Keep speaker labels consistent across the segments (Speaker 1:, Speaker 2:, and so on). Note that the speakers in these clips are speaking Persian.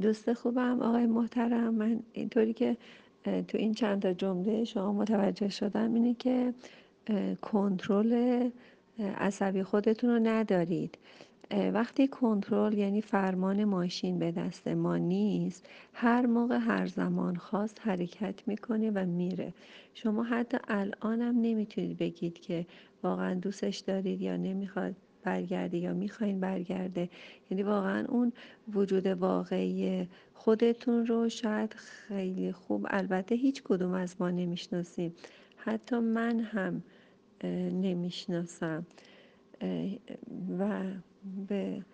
Speaker 1: دوست خوبم آقای محترم. من اینطوری که تو این چند تا جمله شما متوجه شدم اینه که کنترل عصبی خودتون رو ندارید. وقتی کنترل یعنی فرمان ماشین به دست ما نیست هر موقع هر زمان خواست حرکت می‌کنه و میره. شما حتی الانم نمی‌تونید بگید که واقعا دوستش دارید یا نمی‌خواد برگرده یا می‌خواین برگرده. یعنی واقعا اون وجود واقعی خودتون رو شاید خیلی خوب البته هیچ کدوم از ما نمی‌شناسیم. حتی من هم نمی‌شناسم. و به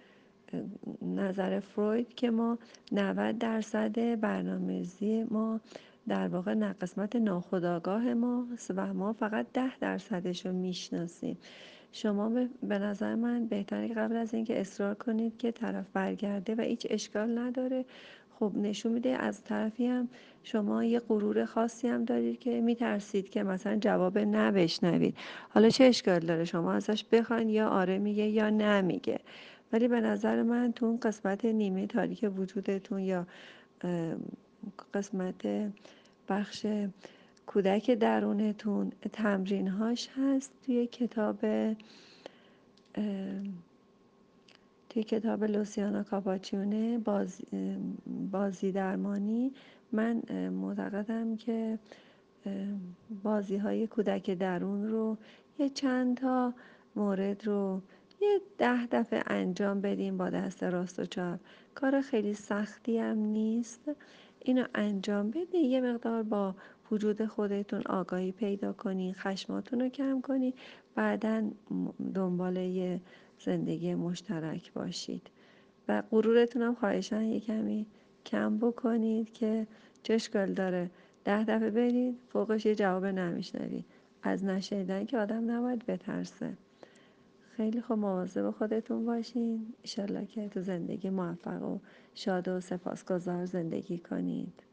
Speaker 1: نظر فروید که ما 90 درصد برنامه‌ریزی ما در واقع قسمت ناخودآگاه ماست و ما فقط ده درصدش رو می‌شناسیم. شما به نظر من بهتره قبل از اینکه اصرار کنید که طرف برگرده و هیچ اشکال نداره. خب نشون میده. از طرفی هم شما یه غرور خاصی هم دارید که میترسید که مثلا جواب نه بشنوید حالا چه اشکال داره؟ شما ازش بخواین یا آره میگه یا نه میگه ولی به نظر من تو اون قسمت نیمه تاریک وجودتون یا قسمت بخش کودک درونتون تمرینهاش هست توی کتاب توی کتاب لوسیانا کاپاچیونه بازی, بازی درمانی من معتقدم که بازی های کودک درون رو یه چند تا مورد رو یه ده دفعه انجام بدیم با دست راست و چپ. کار خیلی سختی هم نیست. اینو انجام بدین یه مقدار با وجود خودتون آگاهی پیدا کنین خشماتون رو کم کنین بعدا دنبال یه زندگی مشترک باشید. و غرورتون هم خواهشن یه کمی کم بکنید که چه داره. ده دفعه برید فوقش یه جواب نمیشنوید. از نشنیدن که آدم نباید بترسه. خیلی خوب مواظب خودتون باشین. ایشالله که تو زندگی موفق و شاد و سپاسگزار زندگی کنید.